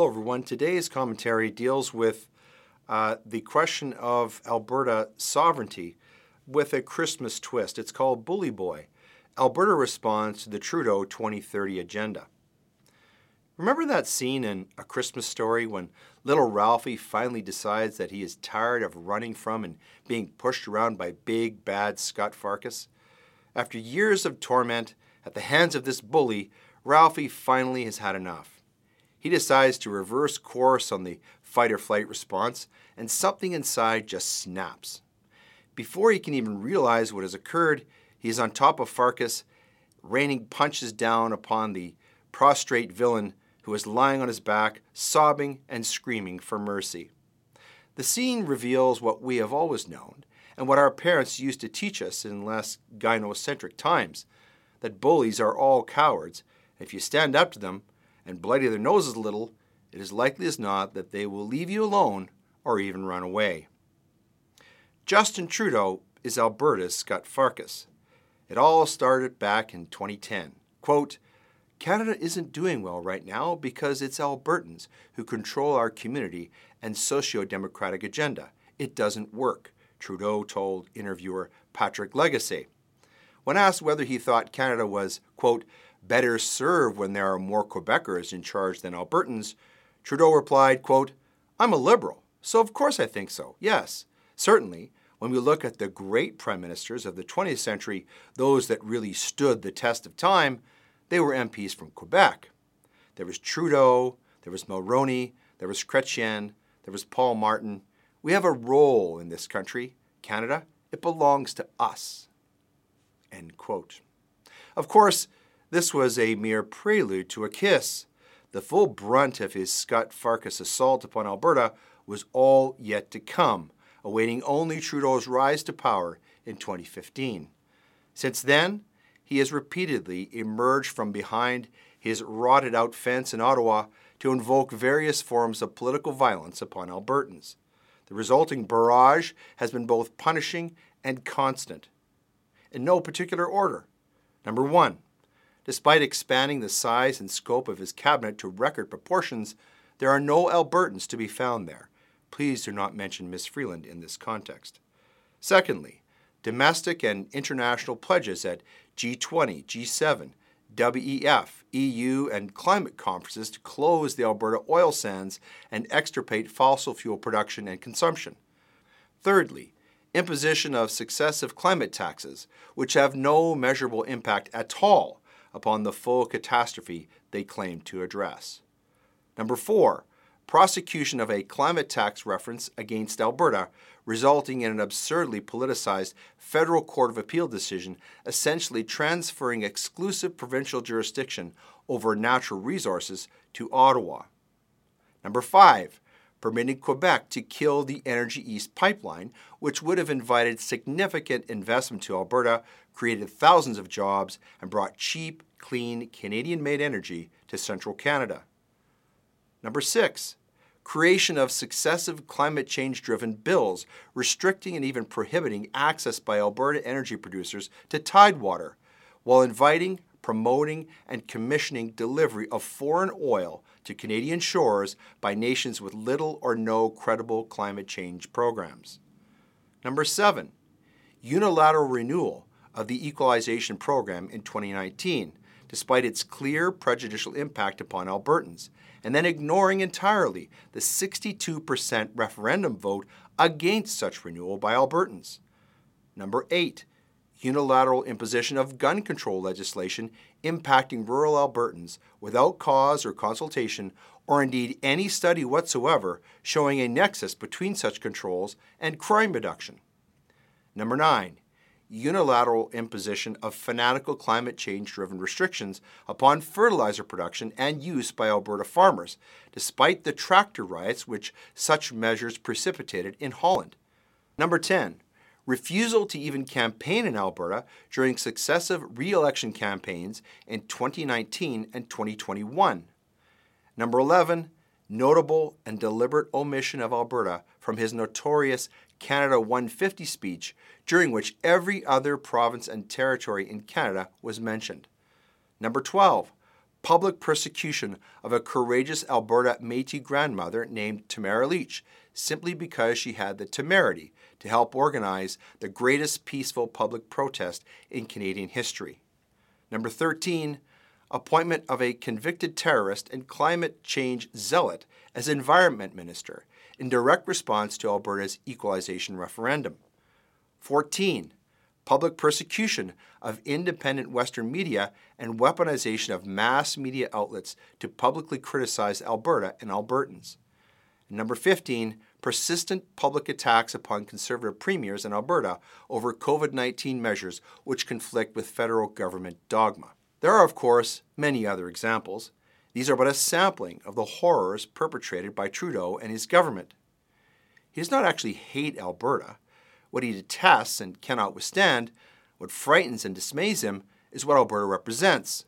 Hello, everyone. Today's commentary deals with uh, the question of Alberta sovereignty with a Christmas twist. It's called Bully Boy. Alberta responds to the Trudeau 2030 agenda. Remember that scene in A Christmas Story when little Ralphie finally decides that he is tired of running from and being pushed around by big, bad Scott Farkus? After years of torment at the hands of this bully, Ralphie finally has had enough. He decides to reverse course on the fight or flight response, and something inside just snaps. Before he can even realize what has occurred, he is on top of Farkus, raining punches down upon the prostrate villain who is lying on his back, sobbing and screaming for mercy. The scene reveals what we have always known and what our parents used to teach us in less gynocentric times that bullies are all cowards. If you stand up to them, and bloody their noses a little, it is likely as not that they will leave you alone or even run away. Justin Trudeau is Alberta's Scott Farkus. It all started back in 2010. Quote, Canada isn't doing well right now because it's Albertans who control our community and socio democratic agenda. It doesn't work, Trudeau told interviewer Patrick Lagacé. When asked whether he thought Canada was, quote, better served when there are more Quebecers in charge than Albertans, Trudeau replied, quote, I'm a liberal, so of course I think so. Yes, certainly, when we look at the great prime ministers of the 20th century, those that really stood the test of time, they were MPs from Quebec. There was Trudeau, there was Mulroney, there was Chrétien, there was Paul Martin. We have a role in this country, Canada. It belongs to us. End quote. Of course, this was a mere prelude to a kiss. The full brunt of his Scott Farkus assault upon Alberta was all yet to come, awaiting only Trudeau's rise to power in 2015. Since then, he has repeatedly emerged from behind his rotted out fence in Ottawa to invoke various forms of political violence upon Albertans. The resulting barrage has been both punishing and constant. In no particular order. Number one, Despite expanding the size and scope of his cabinet to record proportions, there are no Albertans to be found there. Please do not mention Miss Freeland in this context. Secondly, domestic and international pledges at G20, G7, WEF, EU, and climate conferences to close the Alberta oil sands and extirpate fossil fuel production and consumption. Thirdly, imposition of successive climate taxes, which have no measurable impact at all upon the full catastrophe they claim to address. Number four, prosecution of a climate tax reference against Alberta, resulting in an absurdly politicized federal court of appeal decision essentially transferring exclusive provincial jurisdiction over natural resources to Ottawa. Number five, permitting Quebec to kill the Energy East pipeline, which would have invited significant investment to Alberta, created thousands of jobs, and brought cheap, clean, Canadian made energy to central Canada. Number six, creation of successive climate change driven bills restricting and even prohibiting access by Alberta energy producers to tidewater, while inviting, promoting, and commissioning delivery of foreign oil to Canadian shores by nations with little or no credible climate change programs. Number seven, unilateral renewal of the equalization program in 2019, despite its clear prejudicial impact upon Albertans, and then ignoring entirely the 62% referendum vote against such renewal by Albertans. Number eight, unilateral imposition of gun control legislation impacting rural Albertans without cause or consultation, or indeed any study whatsoever showing a nexus between such controls and crime reduction. Number 9. Unilateral imposition of fanatical climate change driven restrictions upon fertilizer production and use by Alberta farmers, despite the tractor riots which such measures precipitated in Holland. Number 10 refusal to even campaign in Alberta during successive re election campaigns in 2019 and 2021. Number 11, notable and deliberate omission of Alberta from his notorious Canada 150 speech, during which every other province and territory in Canada was mentioned. Number 12, public persecution of a courageous Alberta Metis grandmother named Tamara Lich simply because she had the temerity to help organize the greatest peaceful public protest in Canadian history. Number 13, appointment of a convicted terrorist and climate change zealot as Environment Minister in direct response to Alberta's equalization referendum. 14. Public persecution of independent Western media and weaponization of mass media outlets to publicly criticize Alberta and Albertans. Number 15 persistent public attacks upon conservative premiers in Alberta over COVID 19 measures which conflict with federal government dogma. There are, of course, many other examples. These are but a sampling of the horrors perpetrated by Trudeau and his government. He does not actually hate Alberta. What he detests and cannot withstand, what frightens and dismays him, is what Alberta represents.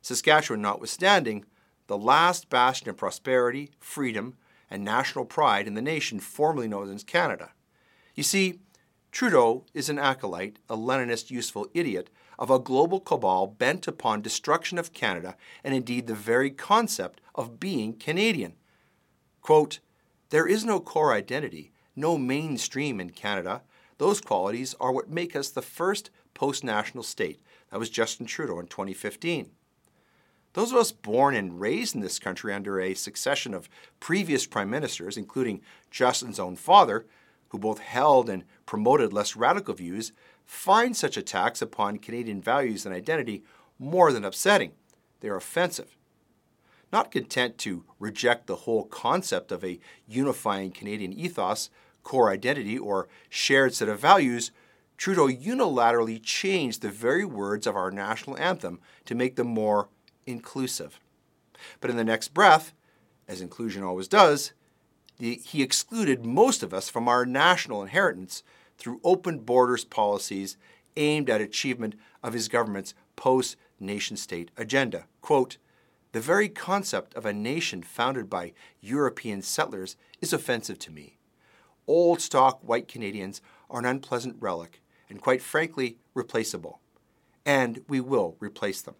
Saskatchewan notwithstanding, the last bastion of prosperity, freedom, and national pride in the nation formerly known as Canada. You see, Trudeau is an acolyte, a Leninist useful idiot, of a global cabal bent upon destruction of Canada and indeed the very concept of being Canadian. Quote, There is no core identity, no mainstream in Canada. Those qualities are what make us the first post national state. That was Justin Trudeau in 2015. Those of us born and raised in this country under a succession of previous prime ministers, including Justin's own father, who both held and promoted less radical views, find such attacks upon Canadian values and identity more than upsetting. They are offensive. Not content to reject the whole concept of a unifying Canadian ethos, core identity, or shared set of values, Trudeau unilaterally changed the very words of our national anthem to make them more inclusive. But in the next breath, as inclusion always does, he excluded most of us from our national inheritance through open borders policies aimed at achievement of his government's post nation state agenda. Quote, the very concept of a nation founded by European settlers is offensive to me. Old stock white Canadians are an unpleasant relic and, quite frankly, replaceable. And we will replace them.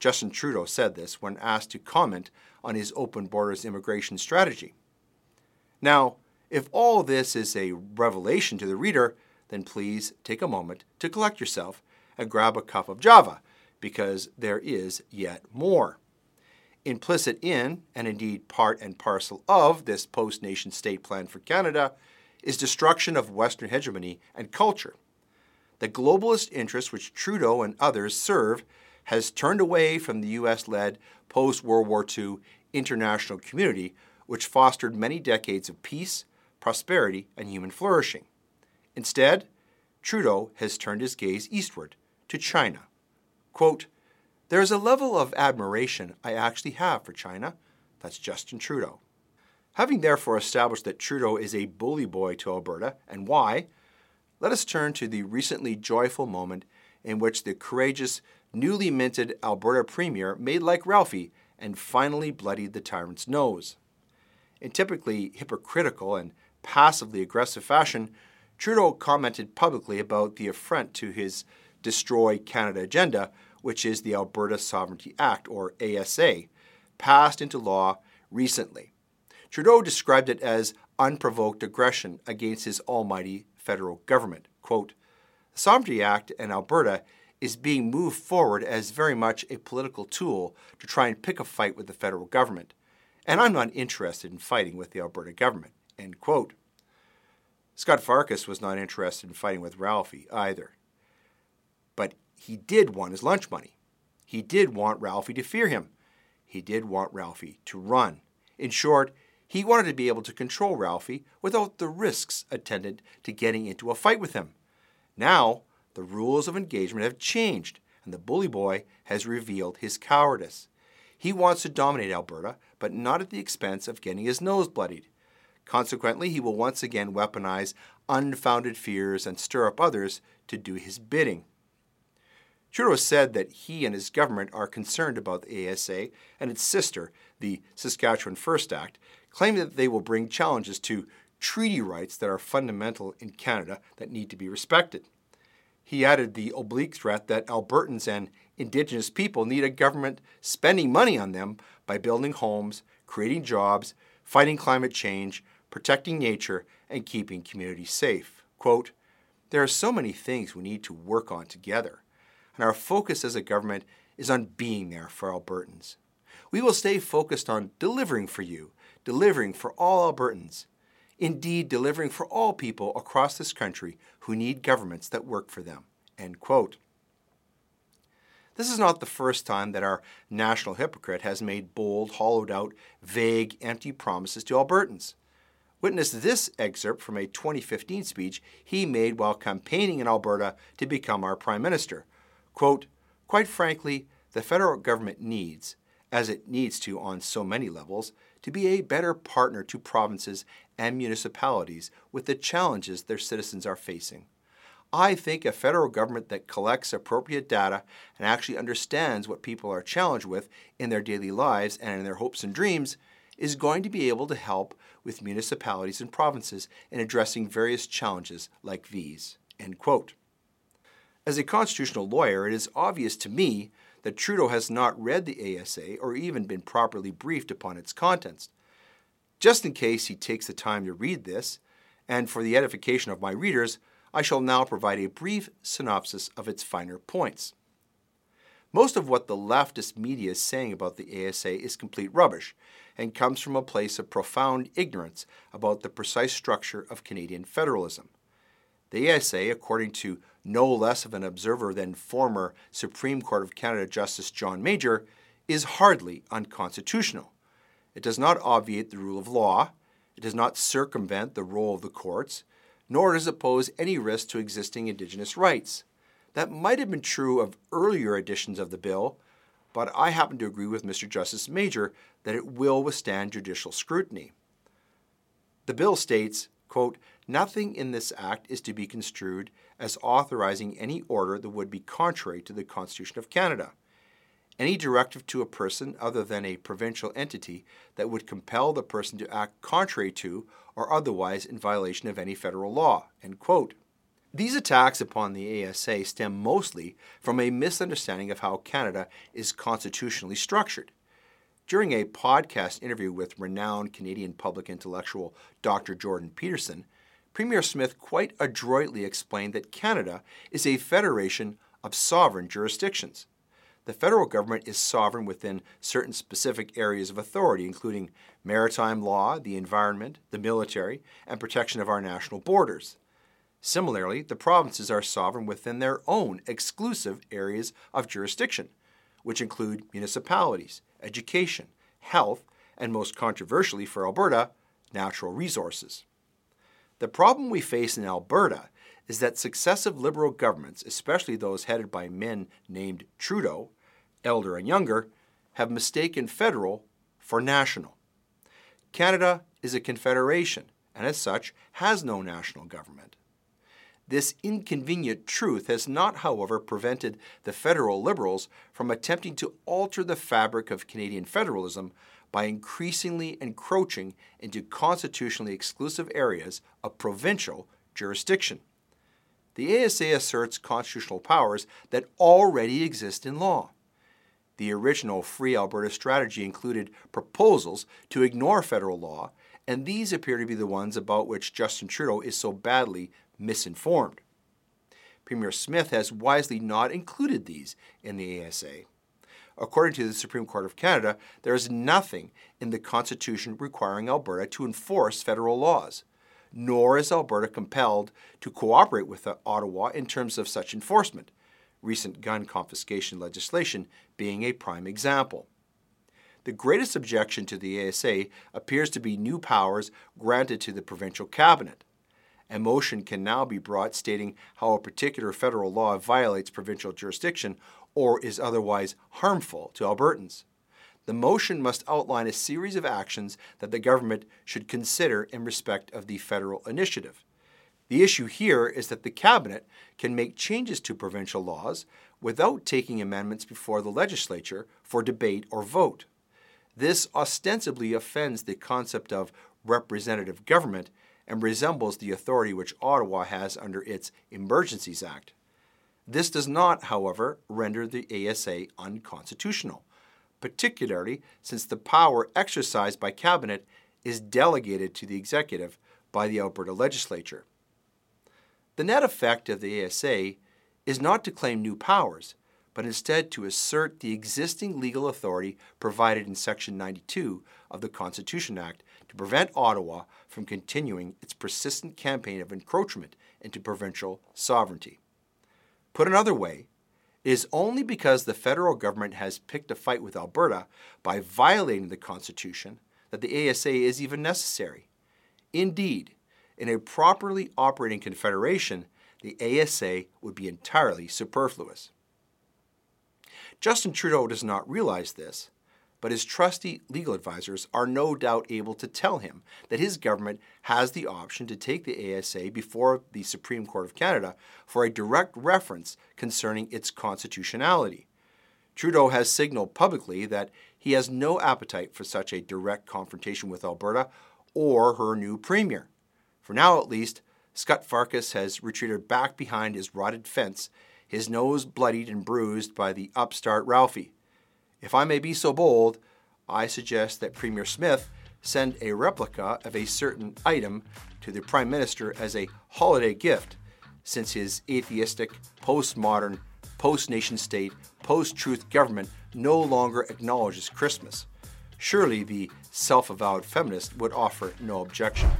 Justin Trudeau said this when asked to comment on his open borders immigration strategy. Now, if all this is a revelation to the reader, then please take a moment to collect yourself and grab a cup of Java, because there is yet more. Implicit in, and indeed part and parcel of, this post nation state plan for Canada is destruction of Western hegemony and culture. The globalist interests which Trudeau and others serve has turned away from the U.S. led post World War II international community, which fostered many decades of peace, prosperity, and human flourishing. Instead, Trudeau has turned his gaze eastward to China. Quote, There is a level of admiration I actually have for China. That's Justin Trudeau. Having therefore established that Trudeau is a bully boy to Alberta and why, let us turn to the recently joyful moment in which the courageous newly minted Alberta Premier made like Ralphie and finally bloodied the tyrant's nose. In typically hypocritical and passively aggressive fashion, Trudeau commented publicly about the affront to his Destroy Canada agenda, which is the Alberta Sovereignty Act, or ASA, passed into law recently. Trudeau described it as unprovoked aggression against his almighty federal government. Quote, the Sovereignty Act in Alberta is being moved forward as very much a political tool to try and pick a fight with the federal government. And I'm not interested in fighting with the Alberta government. End quote. Scott Farkus was not interested in fighting with Ralphie either. He did want his lunch money. He did want Ralphie to fear him. He did want Ralphie to run. In short, he wanted to be able to control Ralphie without the risks attendant to getting into a fight with him. Now, the rules of engagement have changed, and the bully boy has revealed his cowardice. He wants to dominate Alberta, but not at the expense of getting his nose bloodied. Consequently, he will once again weaponize unfounded fears and stir up others to do his bidding. Trudeau said that he and his government are concerned about the ASA and its sister, the Saskatchewan First Act, claiming that they will bring challenges to treaty rights that are fundamental in Canada that need to be respected. He added the oblique threat that Albertans and Indigenous people need a government spending money on them by building homes, creating jobs, fighting climate change, protecting nature, and keeping communities safe. Quote, there are so many things we need to work on together, and our focus as a government is on being there for Albertans. We will stay focused on delivering for you, delivering for all Albertans, indeed delivering for all people across this country who need governments that work for them. End quote. This is not the first time that our national hypocrite has made bold, hollowed out, vague, empty promises to Albertans. Witness this excerpt from a 2015 speech he made while campaigning in Alberta to become our Prime Minister. Quote, Quite frankly, the federal government needs, as it needs to on so many levels, to be a better partner to provinces and municipalities with the challenges their citizens are facing. I think a federal government that collects appropriate data and actually understands what people are challenged with in their daily lives and in their hopes and dreams is going to be able to help with municipalities and provinces in addressing various challenges like these. End quote. As a constitutional lawyer, it is obvious to me that Trudeau has not read the ASA or even been properly briefed upon its contents. Just in case he takes the time to read this, and for the edification of my readers, I shall now provide a brief synopsis of its finer points. Most of what the leftist media is saying about the ASA is complete rubbish and comes from a place of profound ignorance about the precise structure of Canadian federalism. The ASA, according to no less of an observer than former Supreme Court of Canada Justice John Major, is hardly unconstitutional. It does not obviate the rule of law, it does not circumvent the role of the courts, nor does it pose any risk to existing Indigenous rights. That might have been true of earlier editions of the bill, but I happen to agree with Mr. Justice Major that it will withstand judicial scrutiny. The bill states, quote, Nothing in this act is to be construed as authorizing any order that would be contrary to the Constitution of Canada. Any directive to a person other than a provincial entity that would compel the person to act contrary to or otherwise in violation of any federal law. These attacks upon the ASA stem mostly from a misunderstanding of how Canada is constitutionally structured. During a podcast interview with renowned Canadian public intellectual Dr. Jordan Peterson, Premier Smith quite adroitly explained that Canada is a federation of sovereign jurisdictions. The federal government is sovereign within certain specific areas of authority, including maritime law, the environment, the military, and protection of our national borders. Similarly, the provinces are sovereign within their own exclusive areas of jurisdiction, which include municipalities, education, health, and most controversially for Alberta, natural resources. The problem we face in Alberta is that successive Liberal governments, especially those headed by men named Trudeau, elder and younger, have mistaken federal for national. Canada is a confederation and, as such, has no national government. This inconvenient truth has not, however, prevented the federal Liberals from attempting to alter the fabric of Canadian federalism by increasingly encroaching into constitutionally exclusive areas of provincial jurisdiction. The ASA asserts constitutional powers that already exist in law. The original Free Alberta strategy included proposals to ignore federal law, and these appear to be the ones about which Justin Trudeau is so badly misinformed. Premier Smith has wisely not included these in the ASA. According to the Supreme Court of Canada, there is nothing in the Constitution requiring Alberta to enforce federal laws, nor is Alberta compelled to cooperate with Ottawa in terms of such enforcement, recent gun confiscation legislation being a prime example. The greatest objection to the ASA appears to be new powers granted to the provincial cabinet a motion can now be brought stating how a particular federal law violates provincial jurisdiction or is otherwise harmful to Albertans. The motion must outline a series of actions that the government should consider in respect of the federal initiative. The issue here is that the Cabinet can make changes to provincial laws without taking amendments before the legislature for debate or vote. This ostensibly offends the concept of representative government and resembles the authority which Ottawa has under its Emergencies Act. This does not, however, render the ASA unconstitutional, particularly since the power exercised by Cabinet is delegated to the Executive by the Alberta Legislature. The net effect of the ASA is not to claim new powers, but instead to assert the existing legal authority provided in Section 92 of the Constitution Act to prevent Ottawa from continuing its persistent campaign of encroachment into provincial sovereignty. Put another way, it is only because the federal government has picked a fight with Alberta by violating the Constitution that the ASA is even necessary. Indeed, in a properly operating confederation, the ASA would be entirely superfluous. Justin Trudeau does not realize this, but his trusty legal advisors are no doubt able to tell him that his government has the option to take the ASA before the Supreme Court of Canada for a direct reference concerning its constitutionality. Trudeau has signaled publicly that he has no appetite for such a direct confrontation with Alberta or her new premier. For now, at least, Scut Farkus has retreated back behind his rotted fence, his nose bloodied and bruised by the upstart Ralphie. If I may be so bold, I suggest that Premier Smith send a replica of a certain item to the Prime Minister as a holiday gift, since his atheistic, postmodern, post nation state, post truth government no longer acknowledges Christmas. Surely the self avowed feminist would offer no objection.